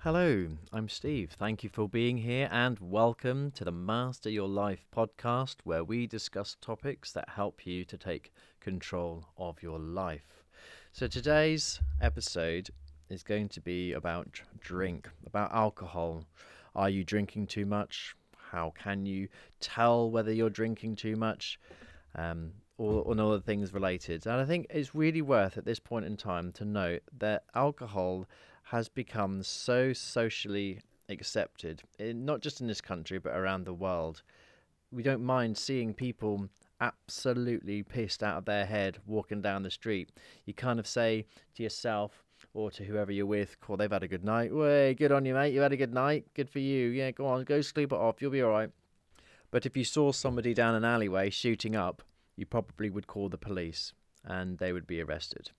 Hello, I'm Steve. Thank you for being here and welcome to the Master Your Life podcast, where we discuss topics that help you to take control of your life. So, today's episode is going to be about drink, about alcohol. Are you drinking too much? How can you tell whether you're drinking too much? Um, or, the things related. And I think it's really worth at this point in time to note that alcohol has become so socially accepted, in, not just in this country, but around the world. We don't mind seeing people absolutely pissed out of their head walking down the street. You kind of say to yourself or to whoever you're with, cool, they've had a good night. Way, good on you, mate. You had a good night. Good for you. Yeah, go on, go sleep it off. You'll be all right. But if you saw somebody down an alleyway shooting up, you probably would call the police and they would be arrested.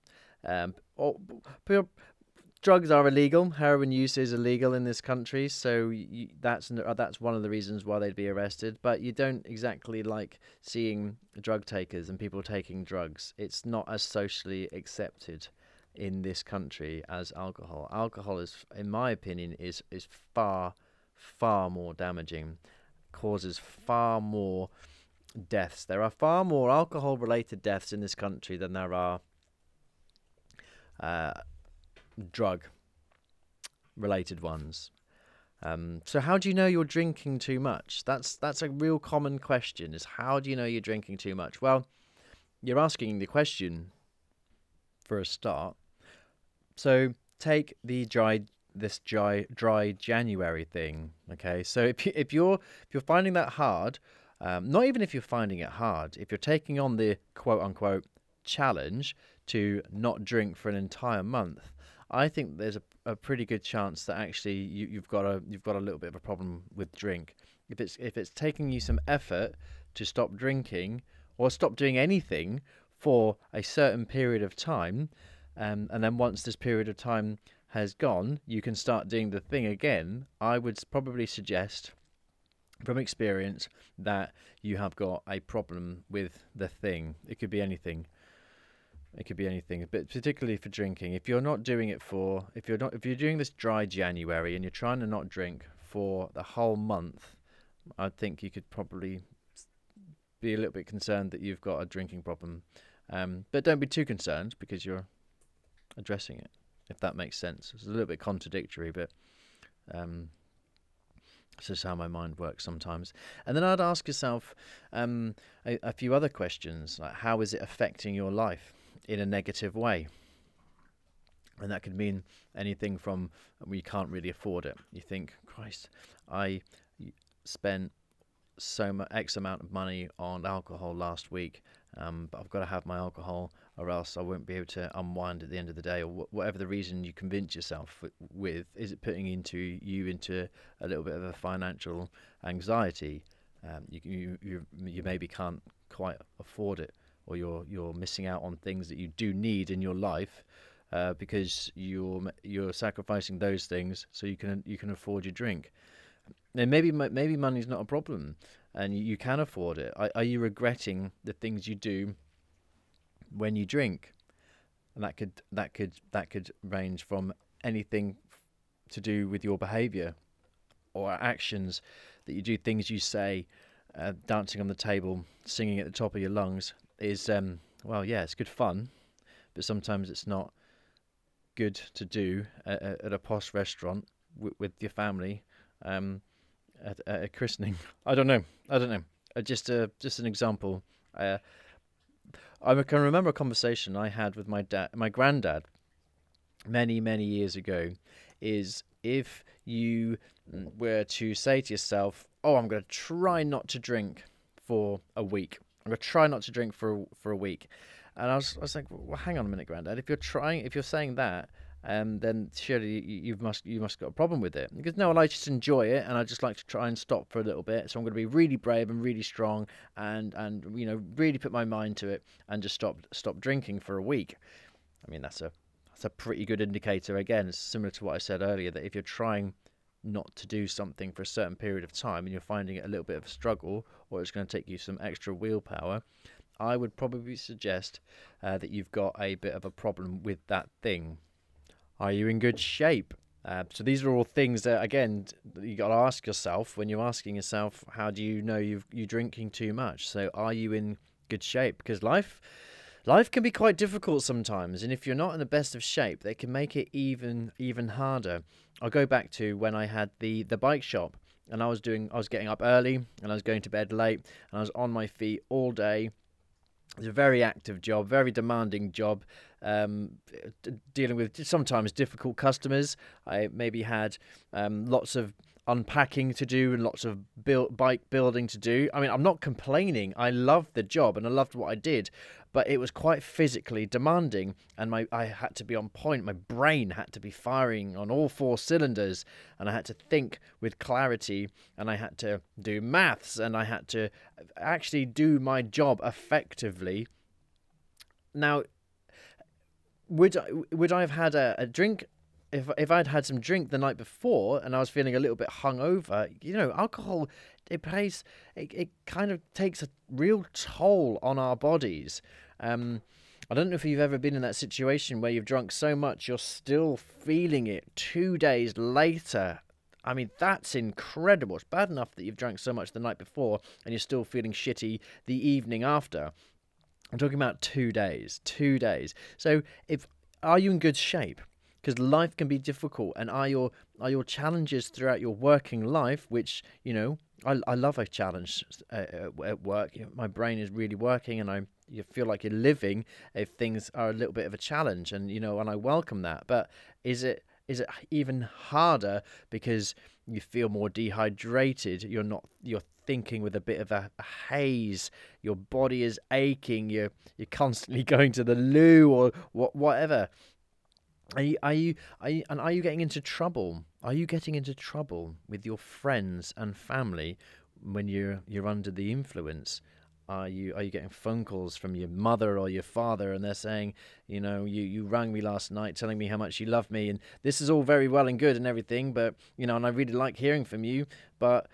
Um, or, drugs are illegal. Heroin use is illegal in this country, so you, that's uh, that's one of the reasons why they'd be arrested. But you don't exactly like seeing drug takers and people taking drugs. It's not as socially accepted in this country as alcohol. Alcohol is, in my opinion, is is far far more damaging, causes far more deaths. There are far more alcohol related deaths in this country than there are. Uh, drug related ones. Um, so how do you know you're drinking too much? That's that's a real common question. Is how do you know you're drinking too much? Well, you're asking the question for a start. So take the dry this dry dry January thing. Okay, so if you, if you're if you're finding that hard, um, not even if you're finding it hard, if you're taking on the quote unquote challenge to not drink for an entire month, I think there's a, a pretty good chance that actually you, you've got a you've got a little bit of a problem with drink. If it's if it's taking you some effort to stop drinking or stop doing anything for a certain period of time, um, and then once this period of time has gone, you can start doing the thing again. I would probably suggest, from experience, that you have got a problem with the thing. It could be anything. It could be anything, but particularly for drinking. If you're not doing it for, if you're not, if you're doing this dry January and you're trying to not drink for the whole month, I think you could probably be a little bit concerned that you've got a drinking problem. Um, but don't be too concerned because you're addressing it, if that makes sense. It's a little bit contradictory, but um, this is how my mind works sometimes. And then I'd ask yourself um, a, a few other questions, like how is it affecting your life? In a negative way. And that could mean anything from we can't really afford it. You think, Christ, I spent so much X amount of money on alcohol last week, um, but I've got to have my alcohol or else I won't be able to unwind at the end of the day, or wh- whatever the reason you convince yourself with. Is it putting into you into a little bit of a financial anxiety? Um, you, you you you maybe can't quite afford it or you're you're missing out on things that you do need in your life uh, because you're you're sacrificing those things so you can you can afford your drink. And maybe maybe money's not a problem, and you, can afford it. Are, are you regretting the things you do when you drink? And that could that could that could range from anything to do with your behaviour or actions that you do, things you say, uh, dancing on the table, singing at the top of your lungs, is um, well, yeah, it's good fun, but sometimes it's not good to do at, at a posh restaurant with your family um, at, at, a christening. I don't know. I don't know. Uh, just uh, just an example. Uh, I can remember a conversation I had with my dad, my granddad, many many years ago. Is if you were to say to yourself, "Oh, I'm going to try not to drink for a week," I'm gonna try not to drink for for a week. And I was, I was like, well, hang on a minute, Granddad. If you're trying, if you're saying that, um, then surely you, you must you must got a problem with it. Because no, well, I just enjoy it, and I just like to try and stop for a little bit. So I'm going to be really brave and really strong, and and you know really put my mind to it, and just stop stop drinking for a week. I mean that's a that's a pretty good indicator. Again, it's similar to what I said earlier that if you're trying not to do something for a certain period of time and you're finding it a little bit of a struggle or it's going to take you some extra willpower, I would probably suggest uh, that you've got a bit of a problem with that thing. Are you in good shape? Uh, so these are all things that again you got to ask yourself when you're asking yourself, how do you know you drinking too much? So are you in good shape? Because life life can be quite difficult sometimes, and if you're not in the best of shape, they can make it even even harder. I'll go back to when I had the the bike shop, and I was doing I was getting up early and I was going to bed late, and I was on my feet all day. It's a very active job, very demanding job, um, dealing with sometimes difficult customers. I maybe had um, lots of unpacking to do and lots of build, bike building to do. I mean, I'm not complaining. I loved the job and I loved what I did, but it was quite physically demanding and my I had to be on point. My brain had to be firing on all four cylinders and I had to think with clarity and I had to do maths and I had to actually do my job effectively. Now, would I, would I have had a, a drink if if I'd had some drink the night before and I was feeling a little bit hungover, you know, alcohol it plays it, it kind of takes a real toll on our bodies. Um, I don't know if you've ever been in that situation where you've drunk so much you're still feeling it two days later. I mean, that's incredible. It's bad enough that you've drank so much the night before and you're still feeling shitty the evening after. I'm talking about two days. Two days. So, if are you in good shape? Because life can be difficult and are your are your challenges throughout your working life which you know I, I love a challenge uh, at work. My brain is really working and I you feel like you're living if things are a little bit of a challenge and you know and I welcome that. But is it is it even harder because you feel more dehydrated? You're not you're thinking with a bit of a, a, haze. Your body is aching. You're you're constantly going to the loo or what whatever are you, are you, are you, and are you getting into trouble? Are you getting into trouble with your friends and family when you're you're under the influence? Are you are you getting phone calls from your mother or your father and they're saying, you know, you, you rang me last night telling me how much you love me and this is all very well and good and everything, but you know, and I really like hearing from you, but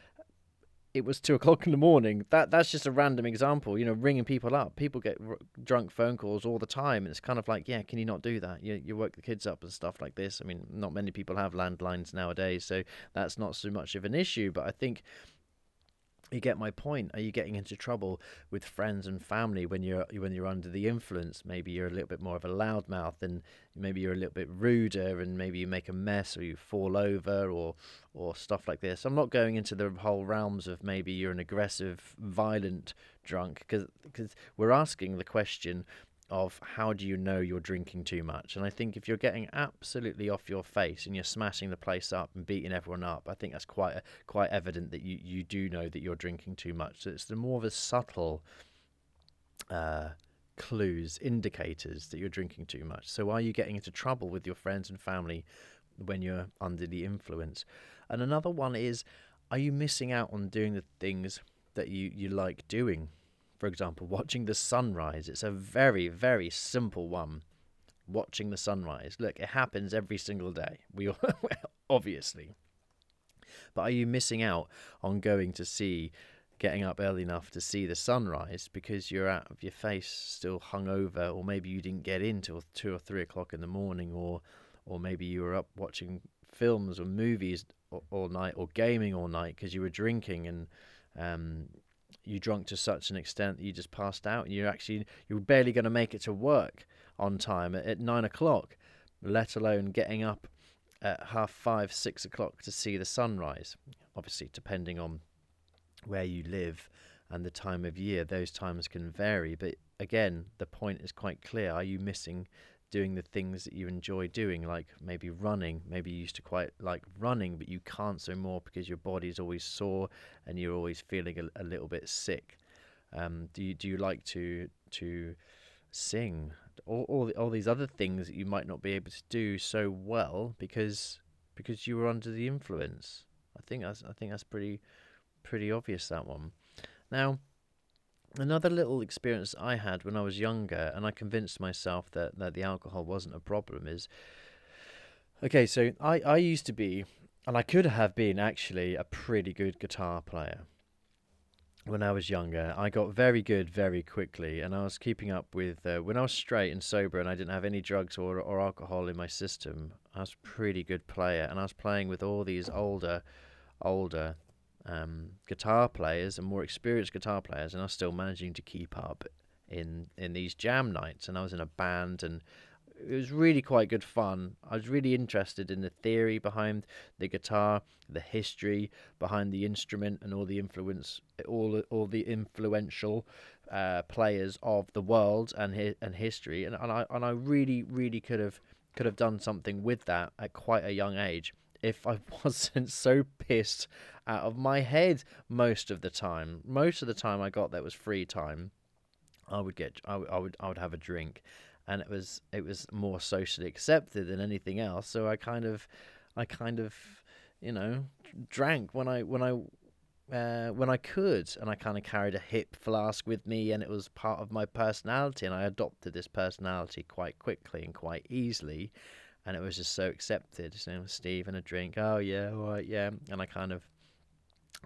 it was two o'clock in the morning. That that's just a random example. You know, ringing people up. People get r- drunk phone calls all the time, and it's kind of like, yeah, can you not do that? You you work the kids up and stuff like this. I mean, not many people have landlines nowadays, so that's not so much of an issue. But I think you get my point. Are you getting into trouble with friends and family when you're when you're under the influence? Maybe you're a little bit more of a loudmouth and maybe you're a little bit ruder and maybe you make a mess or you fall over or or stuff like this. I'm not going into the whole realms of maybe you're an aggressive violent drunk because because we're asking the question of how do you know you're drinking too much? And I think if you're getting absolutely off your face and you're smashing the place up and beating everyone up, I think that's quite quite evident that you, you do know that you're drinking too much. So it's the more of a subtle uh, clues, indicators that you're drinking too much. So are you getting into trouble with your friends and family when you're under the influence? And another one is, are you missing out on doing the things that you, you like doing? For example, watching the sunrise. It's a very, very simple one. Watching the sunrise. Look, it happens every single day. We all, obviously. But are you missing out on going to see, getting up early enough to see the sunrise because you're out of your face, still hungover, or maybe you didn't get in till two or three o'clock in the morning, or, or maybe you were up watching films or movies all, all night, or gaming all night because you were drinking and um, you drunk to such an extent that you just passed out. And you're actually you're barely going to make it to work on time at, at nine o'clock let alone getting up at half five six o'clock to see the sunrise. Obviously depending on where you live and the time of year those times can vary. But again the point is quite clear. Are you missing doing the things that you enjoy doing, like maybe running. Maybe you used to quite like running, but you can't so more because your body's always sore and you're always feeling a, a little bit sick. Um, do you do you like to to sing? All all, all these other things that you might not be able to do so well because because you were under the influence. I think that's I think that's pretty pretty obvious that one. Now Another little experience I had when I was younger, and I convinced myself that, that the alcohol wasn't a problem, is okay, so I, I used to be, and I could have been actually, a pretty good guitar player. when I was younger, I got very good very quickly, and I was keeping up with uh, when I was straight and sober, and I didn't have any drugs or or alcohol in my system. I was a pretty good player, and I was playing with all these older, older um, guitar players and more experienced guitar players, and I was still managing to keep up in in these jam nights. And I was in a band, and it was really quite good fun. I was really interested in the theory behind the guitar, the history behind the instrument, and all the influence, all all the influential uh, players of the world and and history. And, and I and I really really could have could have done something with that at quite a young age if I wasn't so pissed out of my head most of the time. Most of the time I got that was free time. I would get I, I would I would have a drink and it was it was more socially accepted than anything else. So I kind of, I kind of, you know, drank when I when I. Uh, when I could, and I kind of carried a hip flask with me, and it was part of my personality, and I adopted this personality quite quickly and quite easily, and it was just so accepted. You know, Steve and a drink, oh yeah, all right, yeah, and I kind of,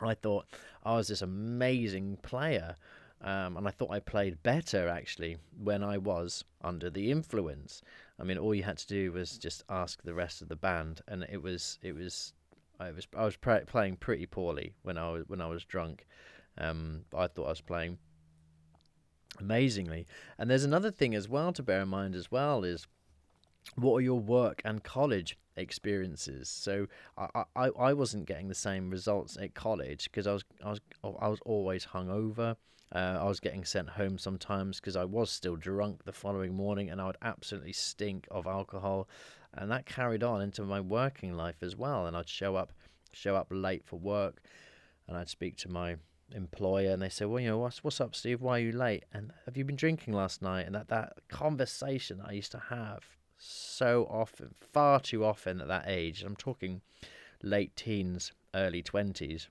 I thought I was this amazing player, um, and I thought I played better actually when I was under the influence. I mean, all you had to do was just ask the rest of the band, and it was it was I was I was pra- playing pretty poorly when I was when I was drunk. Um, I thought I was playing amazingly. And there's another thing as well to bear in mind as well is what are your work and college experiences? So I, I, I wasn't getting the same results at college because I was I was I was always hungover. Uh, I was getting sent home sometimes because I was still drunk the following morning, and I would absolutely stink of alcohol, and that carried on into my working life as well. And I'd show up show up late for work, and I'd speak to my employer and they say, Well, you know, what's what's up, Steve? Why are you late? And have you been drinking last night? And that, that conversation I used to have so often, far too often at that age. I'm talking late teens, early 20s,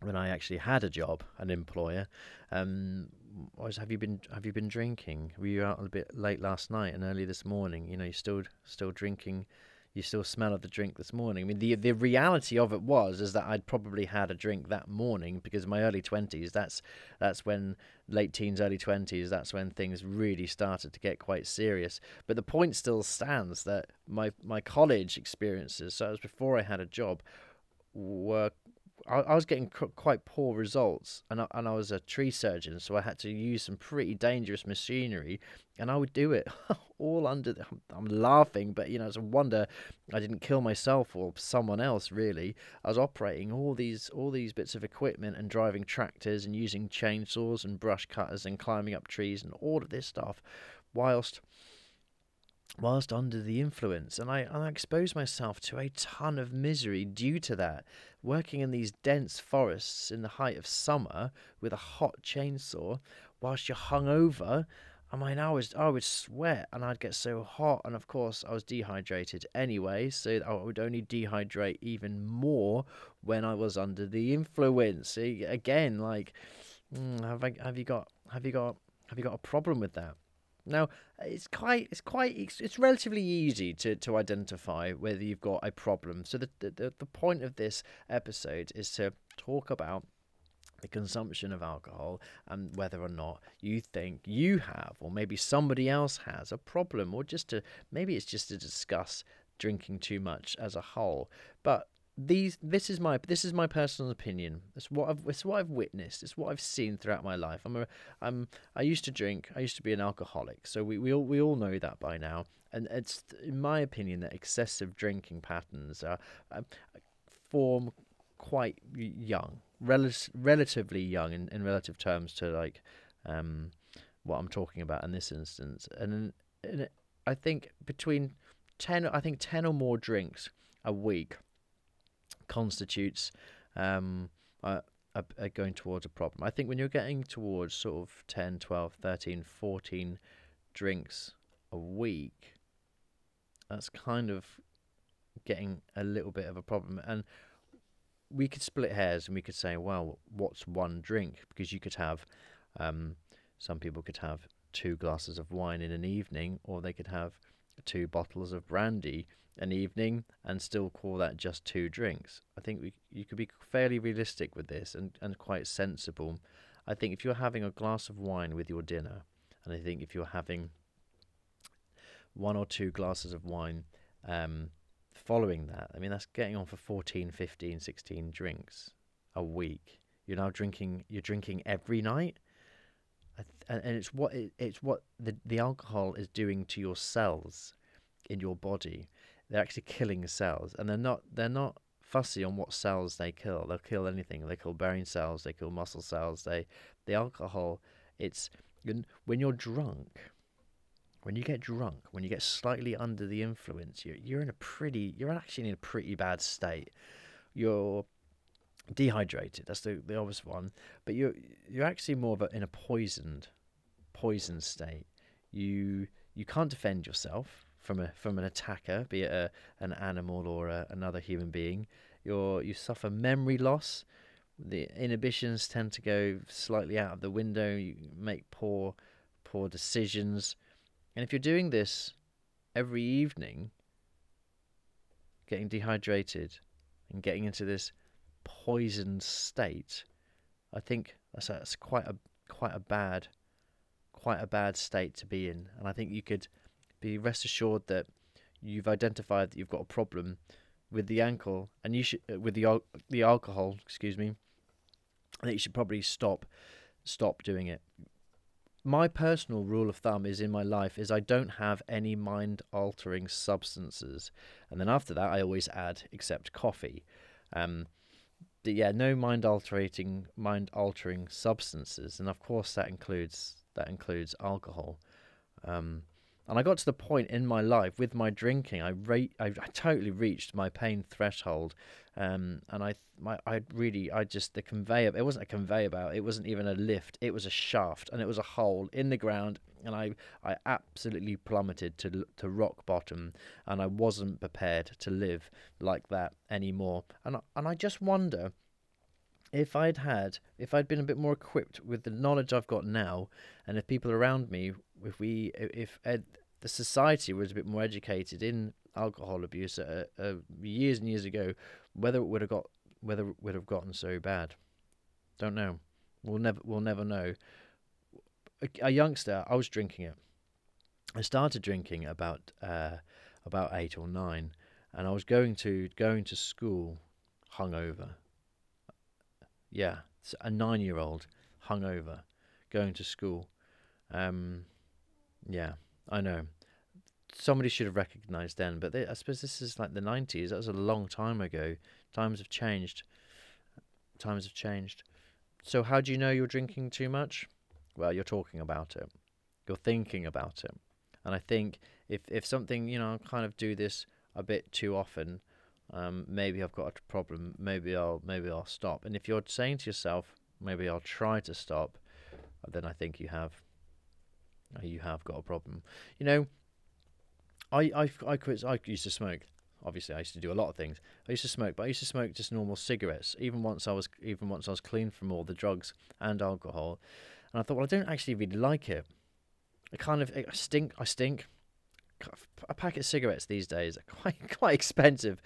when I actually had a job, an employer. Um, was have you been have you been drinking? Were you out a bit late last night and early this morning? You know, you still still drinking you still smell of the drink this morning. I mean, the the reality of it was is that I'd probably had a drink that morning because in my early twenties, that's that's when late teens, early twenties, that's when things really started to get quite serious. But the point still stands that my my college experiences, so it was before I had a job, were I, I was getting quite poor results, and I, and I was a tree surgeon, so I had to use some pretty dangerous machinery, and I would do it all under. The, I'm laughing, but you know, it's a wonder I didn't kill myself or someone else. Really, I was operating all these all these bits of equipment and driving tractors and using chainsaws and brush cutters and climbing up trees and all of this stuff, whilst whilst under the influence, and I, and I exposed myself to a ton of misery due to that. Working in these dense forests in the height of summer with a hot chainsaw, whilst you're hungover. I mean, I was I would sweat and I'd get so hot, and of course I was dehydrated anyway, so I would only dehydrate even more when I was under the influence. Again, like, mm, have I have you got have you got have you got a problem with that? Now, it's quite it's quite it's, it's relatively easy to, to identify whether you've got a problem. So the, the the point of this episode is to talk about the consumption of alcohol and whether or not you think you have or maybe somebody else has a problem or just to maybe it's just to discuss drinking too much as a whole. But these this is my this is my personal opinion. It's what I've it's what I've witnessed. It's what I've seen throughout my life. I'm a I'm I used to drink. I used to be an alcoholic. So we we all we all know that by now. And it's in my opinion that excessive drinking patterns are, uh, form quite young, rel- relatively young in, in relative terms to like um what I'm talking about in this instance. And, and I think between ten I think ten or more drinks a week constitutes um, a, a, going towards a problem. I think when you're getting towards sort of 10, 12, 13, 14 drinks a week, that's kind of getting a little bit of a problem. And we could split hairs and we could say, well, what's one drink? Because you could have, um, some people could have two glasses of wine in an evening, or they could have two bottles of brandy an evening and still call that just two drinks. I think we, you could be fairly realistic with this and, and quite sensible. I think if you're having a glass of wine with your dinner, and I think if you're having one or two glasses of wine um, following that, I mean, that's getting on for 14, 15, 16 drinks a week. You're now drinking, you're drinking every night. And it's what it, it's what the the alcohol is doing to your cells in your body. They're actually killing cells, and they're not they're not fussy on what cells they kill. They'll kill anything. They kill brain cells. They kill muscle cells. They the alcohol. It's when you're drunk. When you get drunk, when you get slightly under the influence, you're you're in a pretty you're actually in a pretty bad state. You're dehydrated. That's the the obvious one. But you're you're actually more of a, in a poisoned poisoned state. You you can't defend yourself from a from an attacker, be it a, an animal or a, another human being. You're you suffer memory loss. The inhibitions tend to go slightly out of the window. You make poor poor decisions, and if you're doing this every evening, getting dehydrated and getting into this poisoned state, I think that's, that's quite a quite a bad quite a bad state to be in, and I think you could be rest assured that you've identified that you've got a problem with the ankle and you should uh, with the the alcohol, excuse me. Think you should probably stop stop doing it. My personal rule of thumb is in my life is I don't have any mind altering substances, and then after that I always add except coffee. Um, yeah, no mind altering mind altering substances, and of course that includes that includes alcohol. Um, and I got to the point in my life with my drinking, I rate, I, I totally reached my pain threshold, um, and I, my, I really, I just the conveyor. It wasn't a conveyor belt. It wasn't even a lift. It was a shaft, and it was a hole in the ground, and I, I absolutely plummeted to to rock bottom, and I wasn't prepared to live like that anymore. And and I just wonder if I'd had, if I'd been a bit more equipped with the knowledge I've got now, and if people around me, if we, if ed, the society was a bit more educated in alcohol abuse uh, uh, years and years ago, whether it would have got, whether it would have gotten so bad, don't know. We'll never, we'll never know. A, a youngster, I was drinking it. I started drinking about, uh, about eight or nine, and I was going to going to school hungover yeah, a nine-year-old hungover, going to school. Um, yeah, I know. Somebody should have recognised then, but they, I suppose this is like the nineties. That was a long time ago. Times have changed. Times have changed. So how do you know you're drinking too much? Well, you're talking about it. You're thinking about it. And I think if if something, you know, I kind of do this a bit too often, um, maybe I've got a problem. Maybe I'll maybe I'll stop. And if you're saying to yourself, maybe I'll try to stop, then I think you have you have got a problem. You know, I I I quit. I used to smoke. Obviously, I used to do a lot of things. I used to smoke, but I used to smoke just normal cigarettes. Even once I was even once I was clean from all the drugs and alcohol, and I thought, well, I don't actually really like it. I kind of I stink. I stink. A packet of cigarettes these days are quite quite expensive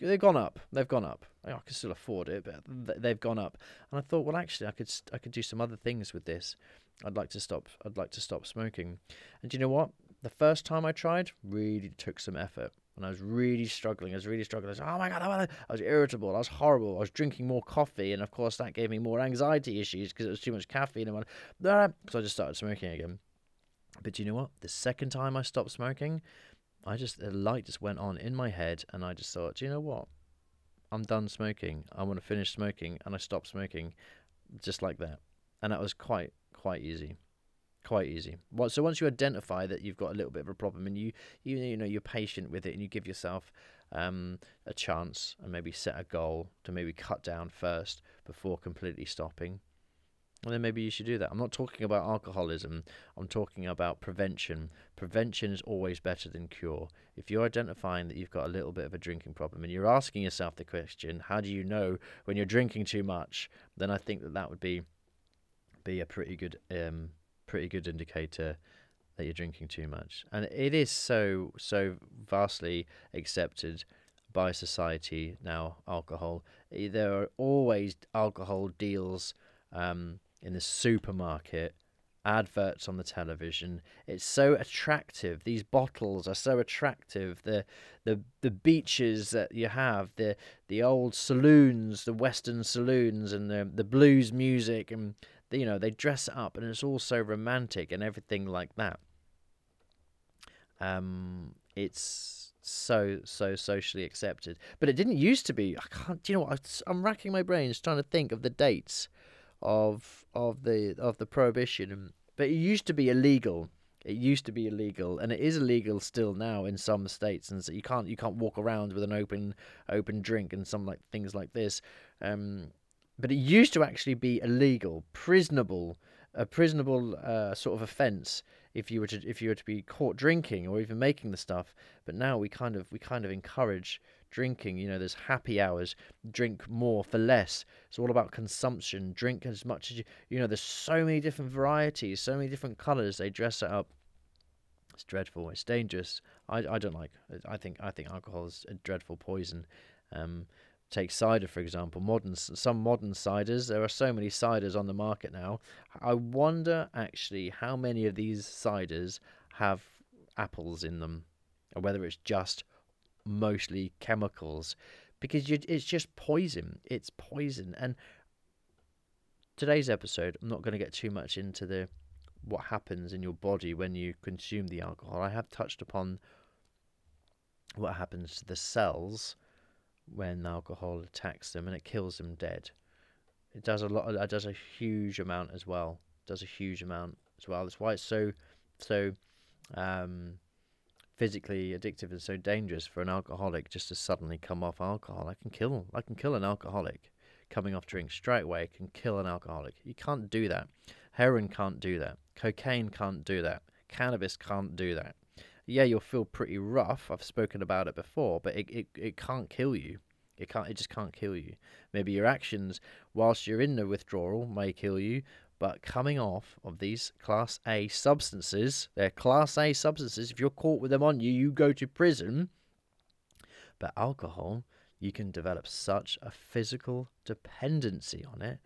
they've gone up. They've gone up. I can still afford it, but they've gone up. And I thought, well, actually, I could I could do some other things with this. I'd like to stop. I'd like to stop smoking. And you know what? The first time I tried, really took some effort. And I was really struggling. I was really struggling. I was, oh my god, I was irritable. I was horrible. I was drinking more coffee, and of course that gave me more anxiety issues because it was too much caffeine. And so I just started smoking again. But you know what? The second time I stopped smoking, I just the light just went on in my head, and I just thought, you know what? I'm done smoking. I want to finish smoking, and I stopped smoking, just like that. And that was quite quite easy, quite easy. So once you identify that you've got a little bit of a problem, and you you you know you're patient with it, and you give yourself um, a chance, and maybe set a goal to maybe cut down first before completely stopping well, then maybe you should do that. I'm not talking about alcoholism. I'm talking about prevention. Prevention is always better than cure. If you're identifying that you've got a little bit of a drinking problem and you're asking yourself the question, how do you know when you're drinking too much? Then I think that that would be be a pretty good um, pretty good indicator that you're drinking too much. And it is so, so vastly accepted by society now, alcohol. There are always alcohol deals um, in the supermarket adverts on the television. It's so attractive. These bottles are so attractive. The the the beaches that you have, the the old saloons, the western saloons, and the the blues music, and you know they dress up, and it's all so romantic and everything like that. Um, it's so so socially accepted, but it didn't used to be. I can't. Do you know what? I'm racking my brains trying to think of the dates of of the of the prohibition. But it used to be illegal. It used to be illegal, and it is illegal still now in some states. And so you can't you can't walk around with an open open drink and some like things like this. Um, but it used to actually be illegal, prisonable, a prisonable uh, sort of offence if you were to if you were to be caught drinking or even making the stuff. But now we kind of we kind of encourage drinking. You know, there's happy hours, drink more for less. It's all about consumption. Drink as much as you. You know, there's so many different varieties, so many different colours. They dress it up. It's dreadful. It's dangerous. I, I don't like. I think I think alcohol is a dreadful poison. Um, take cider for example. Modern some modern ciders. There are so many ciders on the market now. I wonder actually how many of these ciders have apples in them, or whether it's just mostly chemicals because you, it's just poison. It's poison. And today's episode, I'm not going to get too much into the what happens in your body when you consume the alcohol. I have touched upon what happens to the cells when alcohol attacks them and it kills them dead. It does a lot. It does a huge amount as well. It does a huge amount as well. That's why it's so so um, physically addictive and so dangerous for an alcoholic just to suddenly come off alcohol. I can kill I can kill an alcoholic coming off drink straight away can kill an alcoholic. You can't do that. Heroin can't do that. Cocaine can't do that. Cannabis can't do that. Yeah, you'll feel pretty rough. I've spoken about it before, but it, it, it can't kill you. It can't it just can't kill you. Maybe your actions whilst you're in the withdrawal may kill you, but coming off of these Class A substances, they're Class A substances. If you're caught with them on you, you go to prison. But alcohol, you can develop such a physical dependency on it.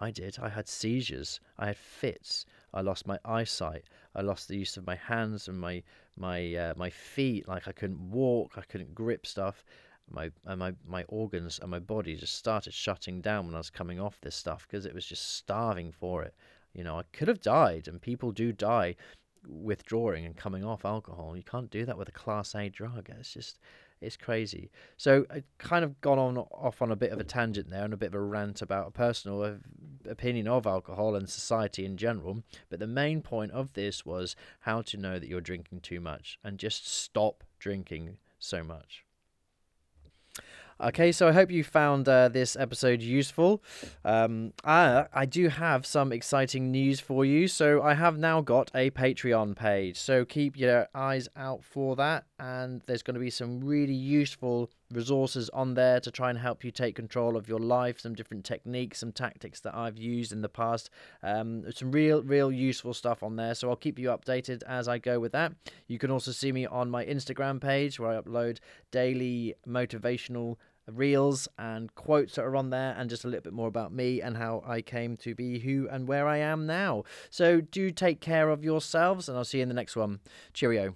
I did. I had seizures. I had fits. I lost my eyesight. I lost the use of my hands and my my uh, my feet. Like I couldn't walk. I couldn't grip stuff. My and my my organs and my body just started shutting down when I was coming off this stuff because it was just starving for it. You know, I could have died, and people do die withdrawing and coming off alcohol. You can't do that with a class A drug. It's just it's crazy. So I kind of gone on off on a bit of a tangent there and a bit of a rant about a personal opinion of alcohol and society in general. But the main point of this was how to know that you're drinking too much and just stop drinking so much. Okay, so I hope you found uh, this episode useful. Um, I, I do have some exciting news for you. So I have now got a Patreon page. So keep your eyes out for that. And there's going to be some really useful resources on there to try and help you take control of your life. Some different techniques, some tactics that I've used in the past. Um, some real, real useful stuff on there. So I'll keep you updated as I go with that. You can also see me on my Instagram page where I upload daily motivational reels and quotes that are on there, and just a little bit more about me and how I came to be who and where I am now. So do take care of yourselves, and I'll see you in the next one. Cheerio.